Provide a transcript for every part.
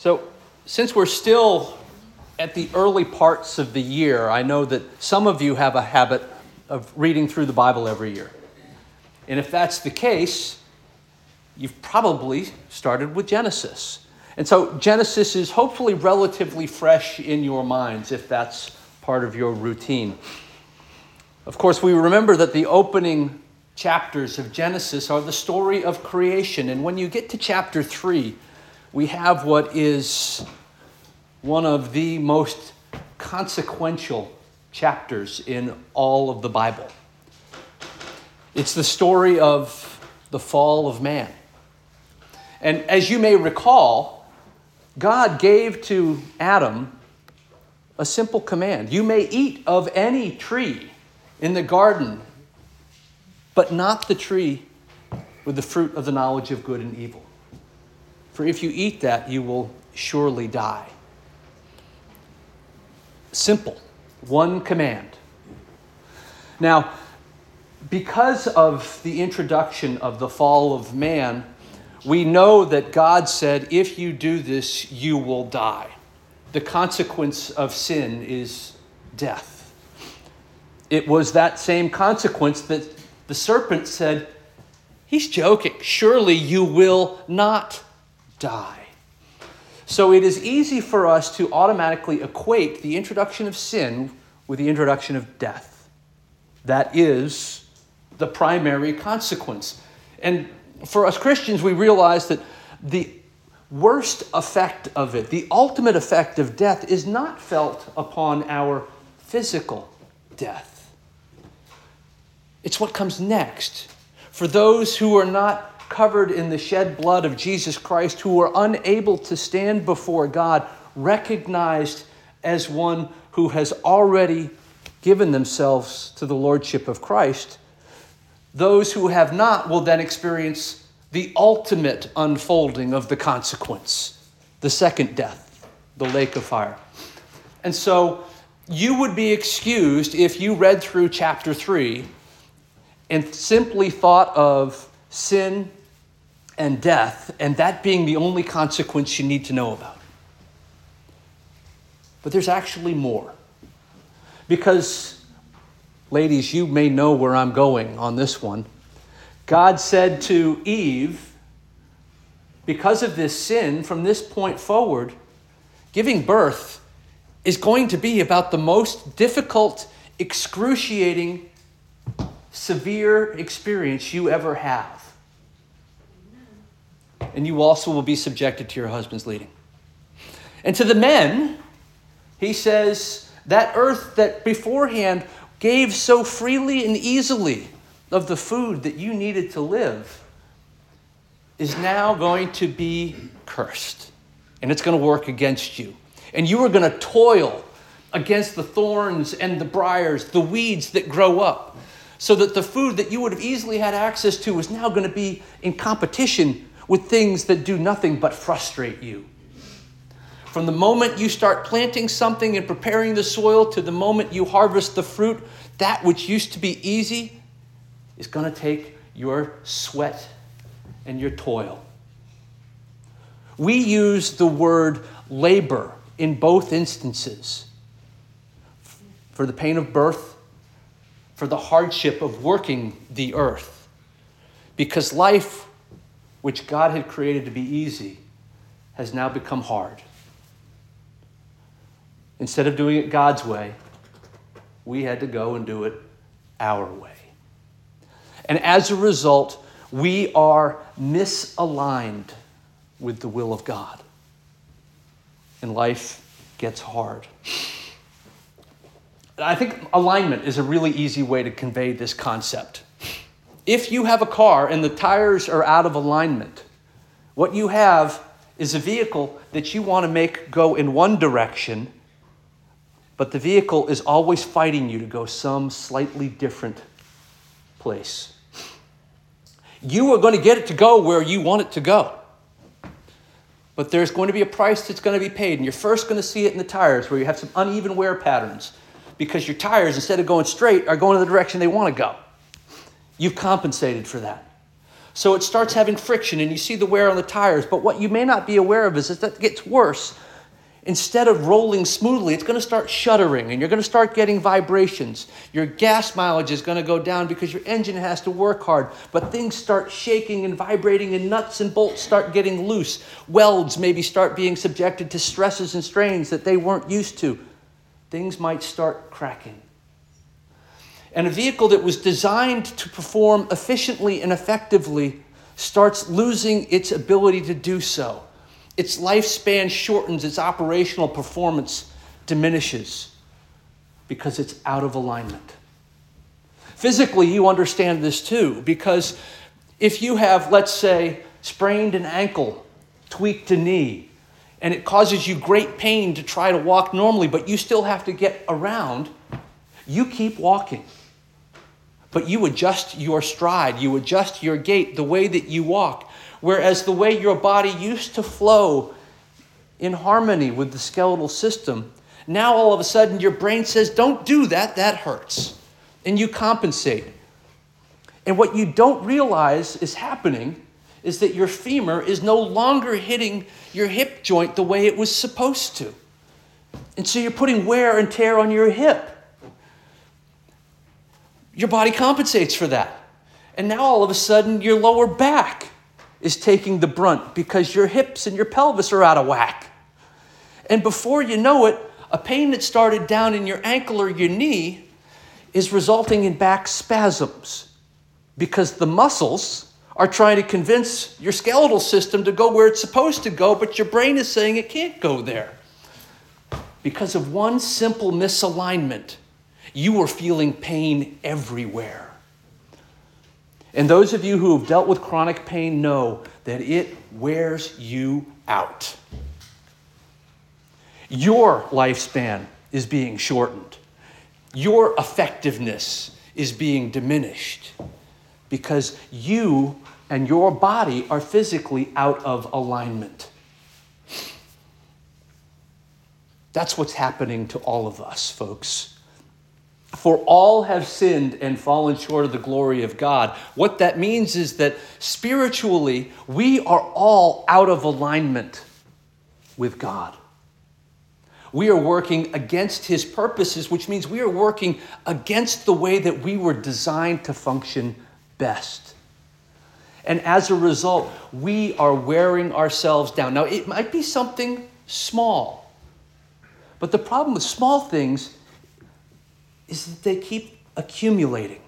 So, since we're still at the early parts of the year, I know that some of you have a habit of reading through the Bible every year. And if that's the case, you've probably started with Genesis. And so Genesis is hopefully relatively fresh in your minds if that's part of your routine. Of course, we remember that the opening chapters of Genesis are the story of creation. And when you get to chapter 3, we have what is one of the most consequential chapters in all of the Bible. It's the story of the fall of man. And as you may recall, God gave to Adam a simple command You may eat of any tree in the garden, but not the tree with the fruit of the knowledge of good and evil. For if you eat that, you will surely die. Simple, one command. Now, because of the introduction of the fall of man, we know that God said, if you do this, you will die. The consequence of sin is death. It was that same consequence that the serpent said, He's joking. Surely you will not die. So it is easy for us to automatically equate the introduction of sin with the introduction of death. That is the primary consequence. And for us Christians, we realize that the worst effect of it, the ultimate effect of death, is not felt upon our physical death. It's what comes next. For those who are not covered in the shed blood of Jesus Christ, who are unable to stand before God, recognized as one who has already given themselves to the Lordship of Christ, those who have not will then experience the ultimate unfolding of the consequence the second death, the lake of fire. And so you would be excused if you read through chapter 3 and simply thought of sin and death, and that being the only consequence you need to know about. But there's actually more. Because, ladies, you may know where I'm going on this one. God said to Eve, because of this sin, from this point forward, giving birth is going to be about the most difficult, excruciating, severe experience you ever have and you also will be subjected to your husband's leading. And to the men, he says, that earth that beforehand gave so freely and easily of the food that you needed to live is now going to be cursed. And it's going to work against you. And you are going to toil against the thorns and the briars, the weeds that grow up, so that the food that you would have easily had access to is now going to be in competition with things that do nothing but frustrate you. From the moment you start planting something and preparing the soil to the moment you harvest the fruit, that which used to be easy is going to take your sweat and your toil. We use the word labor in both instances for the pain of birth, for the hardship of working the earth. Because life which God had created to be easy, has now become hard. Instead of doing it God's way, we had to go and do it our way. And as a result, we are misaligned with the will of God. And life gets hard. I think alignment is a really easy way to convey this concept. If you have a car and the tires are out of alignment, what you have is a vehicle that you want to make go in one direction, but the vehicle is always fighting you to go some slightly different place. You are going to get it to go where you want it to go. But there's going to be a price that's going to be paid, and you're first going to see it in the tires where you have some uneven wear patterns because your tires, instead of going straight, are going in the direction they want to go. You've compensated for that. So it starts having friction and you see the wear on the tires. But what you may not be aware of is that it gets worse. Instead of rolling smoothly, it's going to start shuddering and you're going to start getting vibrations. Your gas mileage is going to go down because your engine has to work hard. But things start shaking and vibrating and nuts and bolts start getting loose. Welds maybe start being subjected to stresses and strains that they weren't used to. Things might start cracking. And a vehicle that was designed to perform efficiently and effectively starts losing its ability to do so. Its lifespan shortens, its operational performance diminishes because it's out of alignment. Physically, you understand this too, because if you have, let's say, sprained an ankle, tweaked a knee, and it causes you great pain to try to walk normally, but you still have to get around, you keep walking. But you adjust your stride, you adjust your gait, the way that you walk. Whereas the way your body used to flow in harmony with the skeletal system, now all of a sudden your brain says, Don't do that, that hurts. And you compensate. And what you don't realize is happening is that your femur is no longer hitting your hip joint the way it was supposed to. And so you're putting wear and tear on your hip. Your body compensates for that. And now all of a sudden, your lower back is taking the brunt because your hips and your pelvis are out of whack. And before you know it, a pain that started down in your ankle or your knee is resulting in back spasms because the muscles are trying to convince your skeletal system to go where it's supposed to go, but your brain is saying it can't go there. Because of one simple misalignment, you are feeling pain everywhere. And those of you who have dealt with chronic pain know that it wears you out. Your lifespan is being shortened, your effectiveness is being diminished because you and your body are physically out of alignment. That's what's happening to all of us, folks. For all have sinned and fallen short of the glory of God. What that means is that spiritually, we are all out of alignment with God. We are working against His purposes, which means we are working against the way that we were designed to function best. And as a result, we are wearing ourselves down. Now, it might be something small, but the problem with small things is that they keep accumulating.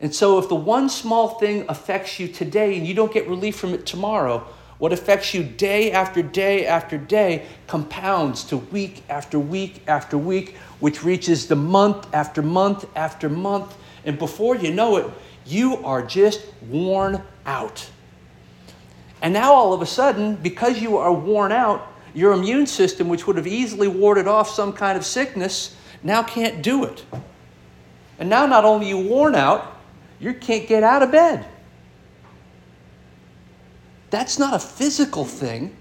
And so, if the one small thing affects you today and you don't get relief from it tomorrow, what affects you day after day after day compounds to week after week after week, which reaches the month after month after month. And before you know it, you are just worn out. And now, all of a sudden, because you are worn out, your immune system, which would have easily warded off some kind of sickness, now can't do it. And now not only you worn out, you can't get out of bed. That's not a physical thing.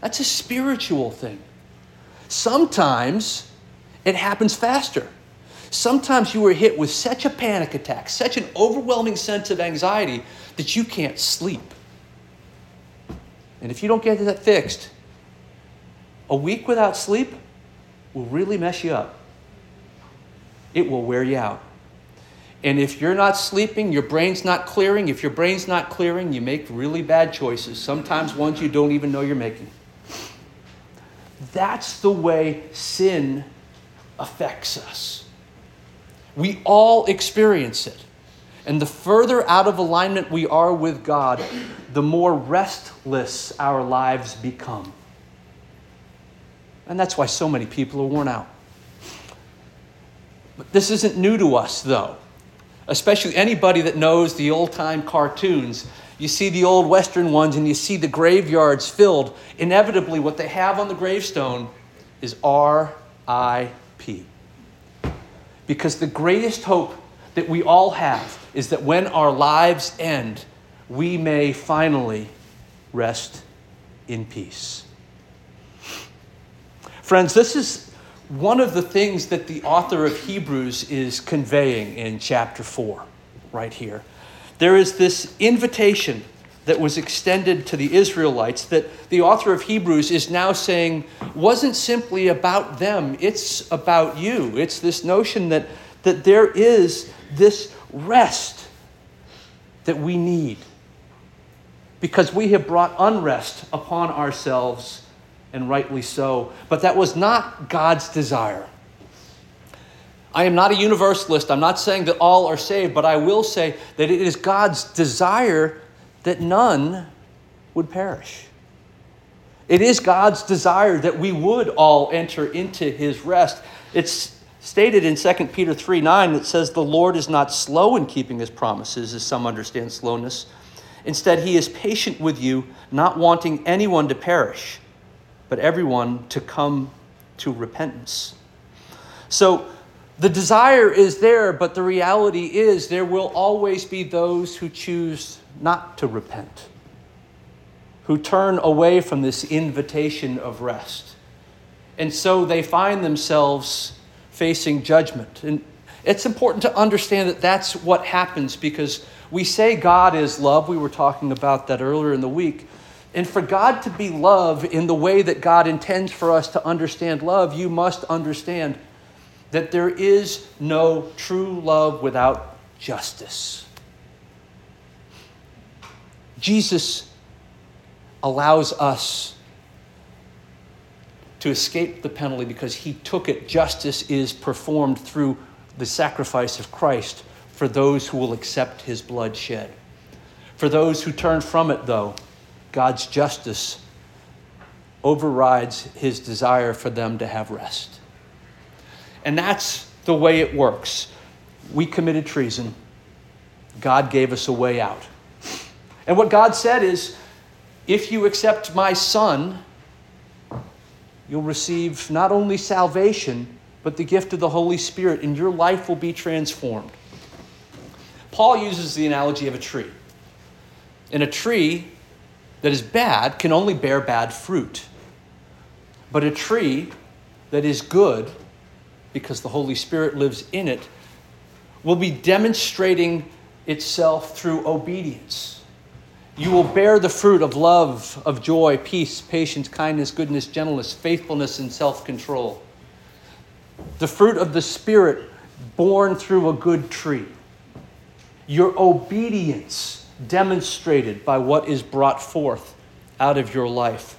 That's a spiritual thing. Sometimes it happens faster. Sometimes you are hit with such a panic attack, such an overwhelming sense of anxiety that you can't sleep. And if you don't get that fixed, a week without sleep will really mess you up. It will wear you out. And if you're not sleeping, your brain's not clearing. If your brain's not clearing, you make really bad choices, sometimes ones you don't even know you're making. That's the way sin affects us. We all experience it. And the further out of alignment we are with God, the more restless our lives become. And that's why so many people are worn out. But this isn't new to us, though. Especially anybody that knows the old time cartoons. You see the old Western ones and you see the graveyards filled. Inevitably, what they have on the gravestone is R.I.P. Because the greatest hope that we all have is that when our lives end, we may finally rest in peace. Friends, this is one of the things that the author of Hebrews is conveying in chapter 4, right here. there is this invitation that was extended to the Israelites that the author of Hebrews is now saying wasn't simply about them, it's about you. It's this notion that, that there is this rest that we need because we have brought unrest upon ourselves, and rightly so. But that was not God's desire. I am not a universalist. I'm not saying that all are saved, but I will say that it is God's desire that none would perish. It is God's desire that we would all enter into his rest. It's stated in 2 Peter 3 9 that says, The Lord is not slow in keeping his promises, as some understand slowness. Instead, he is patient with you, not wanting anyone to perish, but everyone to come to repentance. So, the desire is there, but the reality is there will always be those who choose not to repent, who turn away from this invitation of rest. And so they find themselves facing judgment. And it's important to understand that that's what happens because we say God is love. We were talking about that earlier in the week. And for God to be love in the way that God intends for us to understand love, you must understand that there is no true love without justice. Jesus allows us to escape the penalty because he took it. Justice is performed through the sacrifice of Christ for those who will accept his blood shed. For those who turn from it, though, God's justice overrides his desire for them to have rest. And that's the way it works. We committed treason. God gave us a way out. And what God said is if you accept my son, you'll receive not only salvation, but the gift of the Holy Spirit, and your life will be transformed. Paul uses the analogy of a tree. In a tree that is bad can only bear bad fruit. But a tree that is good, because the Holy Spirit lives in it, will be demonstrating itself through obedience. You will bear the fruit of love, of joy, peace, patience, kindness, goodness, gentleness, faithfulness, and self control. The fruit of the Spirit born through a good tree. Your obedience demonstrated by what is brought forth out of your life.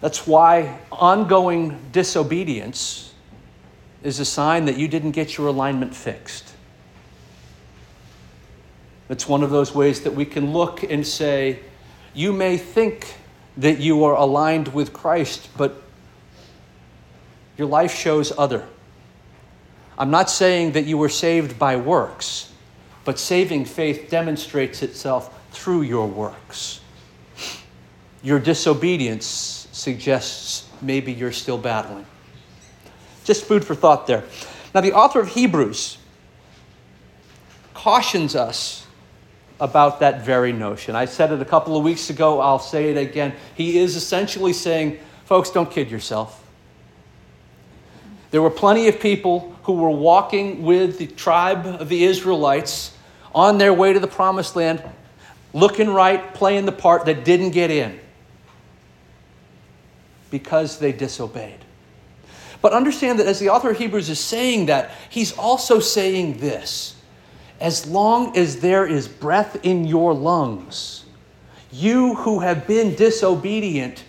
That's why ongoing disobedience is a sign that you didn't get your alignment fixed. It's one of those ways that we can look and say, you may think that you are aligned with Christ, but your life shows other. I'm not saying that you were saved by works, but saving faith demonstrates itself through your works. Your disobedience suggests maybe you're still battling. Just food for thought there. Now, the author of Hebrews cautions us about that very notion. I said it a couple of weeks ago, I'll say it again. He is essentially saying, folks, don't kid yourself. There were plenty of people who were walking with the tribe of the Israelites on their way to the promised land, looking right, playing the part that didn't get in because they disobeyed. But understand that as the author of Hebrews is saying that, he's also saying this as long as there is breath in your lungs, you who have been disobedient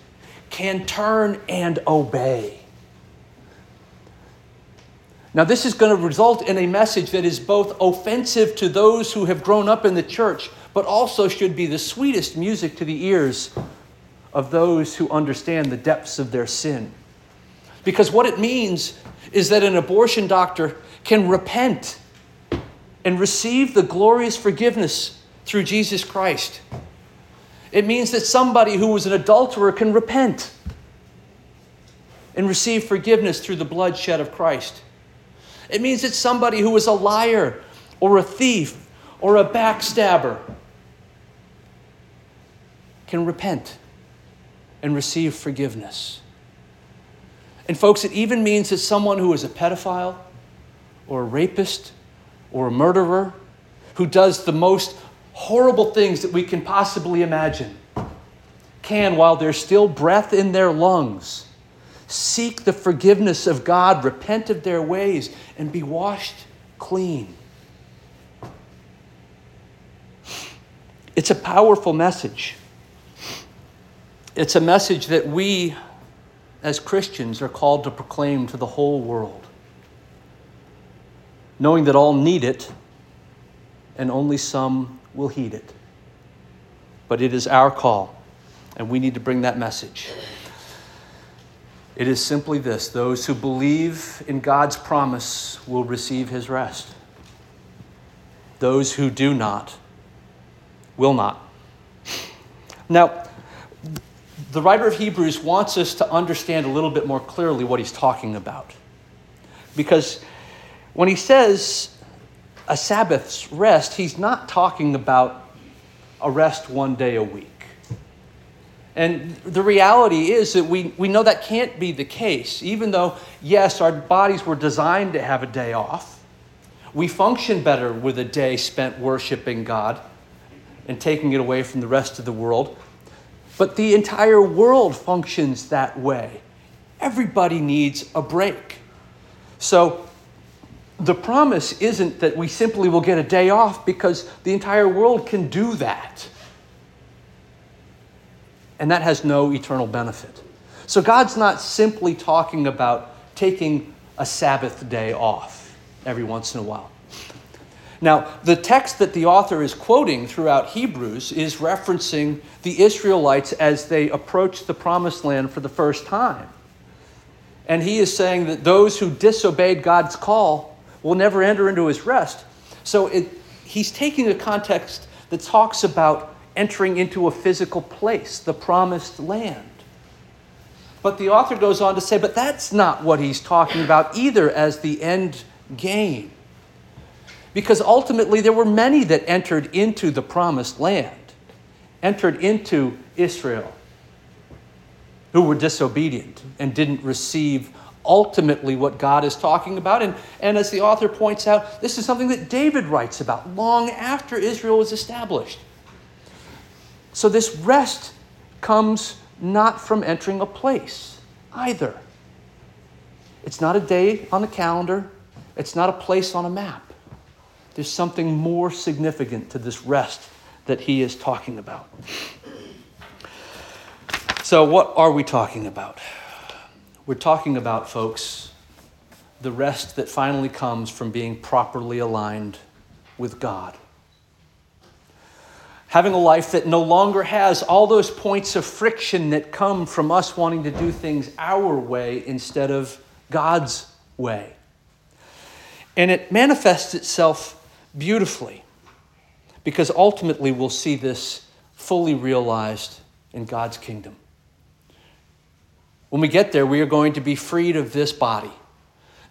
can turn and obey. Now, this is going to result in a message that is both offensive to those who have grown up in the church, but also should be the sweetest music to the ears of those who understand the depths of their sin. Because what it means is that an abortion doctor can repent and receive the glorious forgiveness through Jesus Christ. It means that somebody who was an adulterer can repent and receive forgiveness through the bloodshed of Christ. It means that somebody who was a liar or a thief or a backstabber can repent and receive forgiveness. And, folks, it even means that someone who is a pedophile or a rapist or a murderer who does the most horrible things that we can possibly imagine can, while there's still breath in their lungs, seek the forgiveness of God, repent of their ways, and be washed clean. It's a powerful message. It's a message that we, as Christians, are called to proclaim to the whole world, knowing that all need it and only some will heed it. But it is our call, and we need to bring that message. It is simply this those who believe in God's promise will receive his rest. Those who do not will not. Now, the writer of Hebrews wants us to understand a little bit more clearly what he's talking about. Because when he says a Sabbath's rest, he's not talking about a rest one day a week. And the reality is that we, we know that can't be the case. Even though, yes, our bodies were designed to have a day off, we function better with a day spent worshiping God and taking it away from the rest of the world. But the entire world functions that way. Everybody needs a break. So the promise isn't that we simply will get a day off because the entire world can do that. And that has no eternal benefit. So God's not simply talking about taking a Sabbath day off every once in a while. Now, the text that the author is quoting throughout Hebrews is referencing the Israelites as they approach the promised land for the first time. And he is saying that those who disobeyed God's call will never enter into his rest. So it, he's taking a context that talks about entering into a physical place, the promised land. But the author goes on to say, but that's not what he's talking about either as the end game. Because ultimately, there were many that entered into the promised land, entered into Israel, who were disobedient and didn't receive ultimately what God is talking about. And, and as the author points out, this is something that David writes about long after Israel was established. So this rest comes not from entering a place either. It's not a day on the calendar, it's not a place on a map. There's something more significant to this rest that he is talking about. So, what are we talking about? We're talking about, folks, the rest that finally comes from being properly aligned with God. Having a life that no longer has all those points of friction that come from us wanting to do things our way instead of God's way. And it manifests itself beautifully because ultimately we'll see this fully realized in God's kingdom. When we get there, we are going to be freed of this body.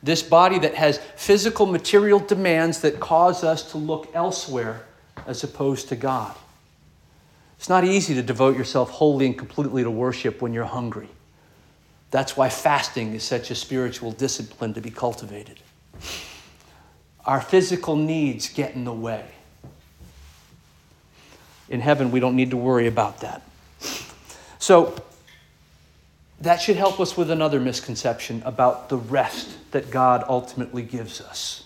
This body that has physical material demands that cause us to look elsewhere as opposed to God. It's not easy to devote yourself wholly and completely to worship when you're hungry. That's why fasting is such a spiritual discipline to be cultivated. Our physical needs get in the way. In heaven, we don't need to worry about that. So, that should help us with another misconception about the rest that God ultimately gives us.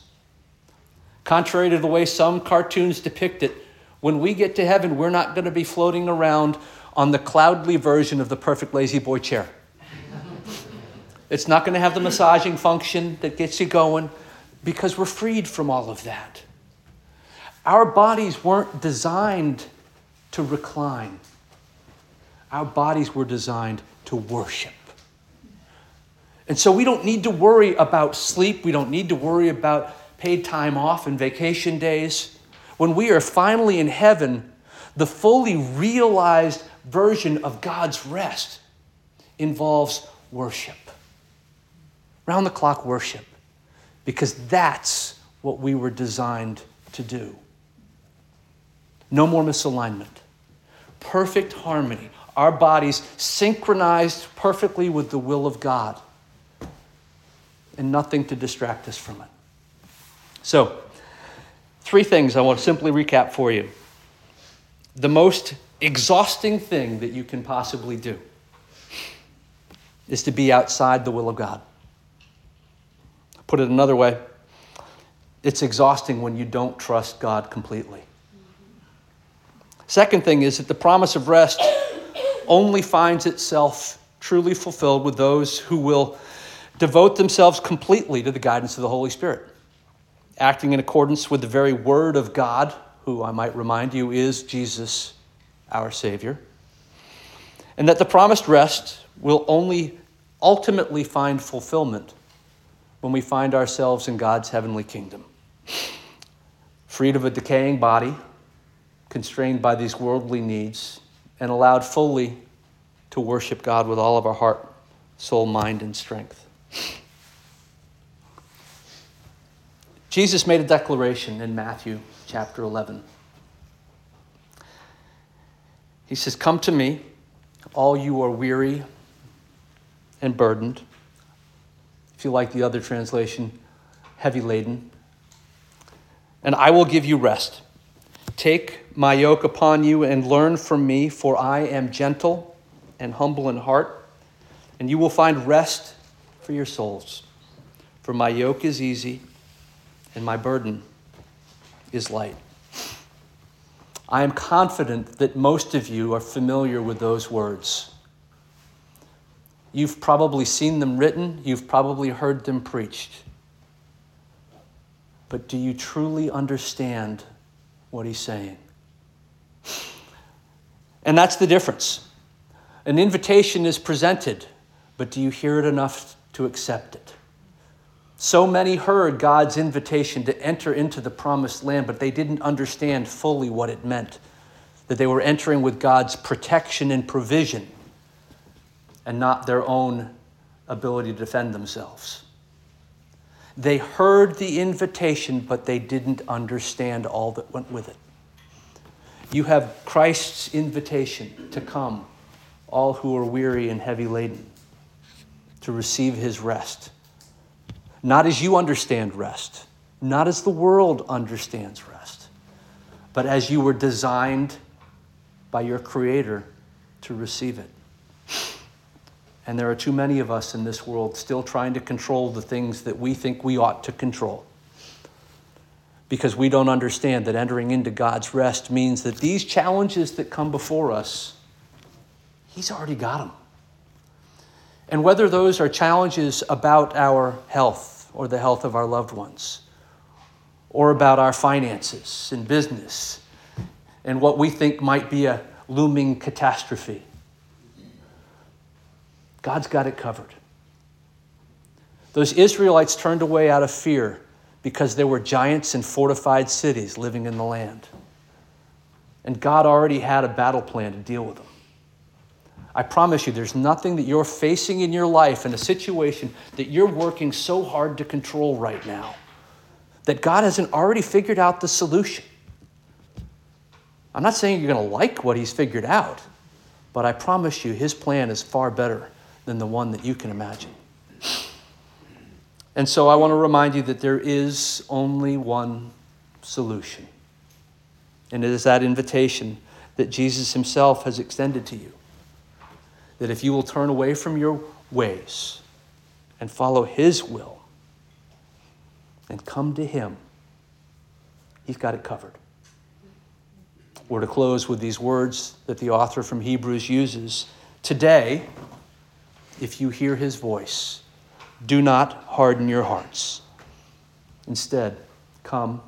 Contrary to the way some cartoons depict it, when we get to heaven, we're not going to be floating around on the cloudly version of the perfect La-Z-Boy chair. it's not going to have the massaging function that gets you going because we're freed from all of that. Our bodies weren't designed to recline, our bodies were designed to worship. And so we don't need to worry about sleep. We don't need to worry about paid time off and vacation days. When we are finally in heaven, the fully realized version of God's rest involves worship. Round the clock worship, because that's what we were designed to do. No more misalignment. Perfect harmony our bodies synchronized perfectly with the will of God, and nothing to distract us from it. So, Three things I want to simply recap for you. The most exhausting thing that you can possibly do is to be outside the will of God. Put it another way, it's exhausting when you don't trust God completely. Second thing is that the promise of rest only finds itself truly fulfilled with those who will devote themselves completely to the guidance of the Holy Spirit, acting in accordance with the very Word of God, who I might remind you is Jesus, our Savior, and that the promised rest will only ultimately find fulfillment when we find ourselves in God's heavenly kingdom. Freed of a decaying body, constrained by these worldly needs, and allowed fully to worship God with all of our heart, soul, mind, and strength. Jesus made a declaration in Matthew chapter 11. He says, Come to me, all you are weary and burdened. If you like the other translation, heavy laden, and I will give you rest. Take my yoke upon you and learn from me, for I am gentle and humble in heart, and you will find rest for your souls. For my yoke is easy and my burden is light. I am confident that most of you are familiar with those words. You've probably seen them written, you've probably heard them preached. But do you truly understand what he's saying? And that's the difference. An invitation is presented, but do you hear it enough to accept it? So many heard God's invitation to enter into the promised land, but they didn't understand fully what it meant. That they were entering with God's protection and provision and not their own ability to defend themselves. They heard the invitation, but they didn't understand all that went with it. You have Christ's invitation to come, all who are weary and heavy laden, to receive his rest. Not as you understand rest, not as the world understands rest, but as you were designed by your Creator to receive it. And there are too many of us in this world still trying to control the things that we think we ought to control. Because we don't understand that entering into God's rest means that these challenges that come before us, He's already got them. And whether those are challenges about our health or the health of our loved ones, or about our finances and business, and what we think might be a looming catastrophe God's got it covered. Those Israelites turned away out of fear because there were giants and fortified cities living in the land. And God already had a battle plan to deal with them. I promise you, there's nothing that you're facing in your life in a situation that you're working so hard to control right now that God hasn't already figured out the solution. I'm not saying you're going to like what He's figured out, but I promise you, His plan is far better than the one that you can imagine. And so I want to remind you that there is only one solution. And it is that invitation that Jesus himself has extended to you. That if you will turn away from your ways and follow his will and come to him, he's got it covered. We're to close with these words that the author from Hebrews uses. Today, if you hear his voice. Do not harden your hearts. Instead, come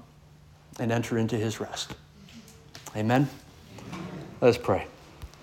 and enter into his rest. Amen. Let us pray.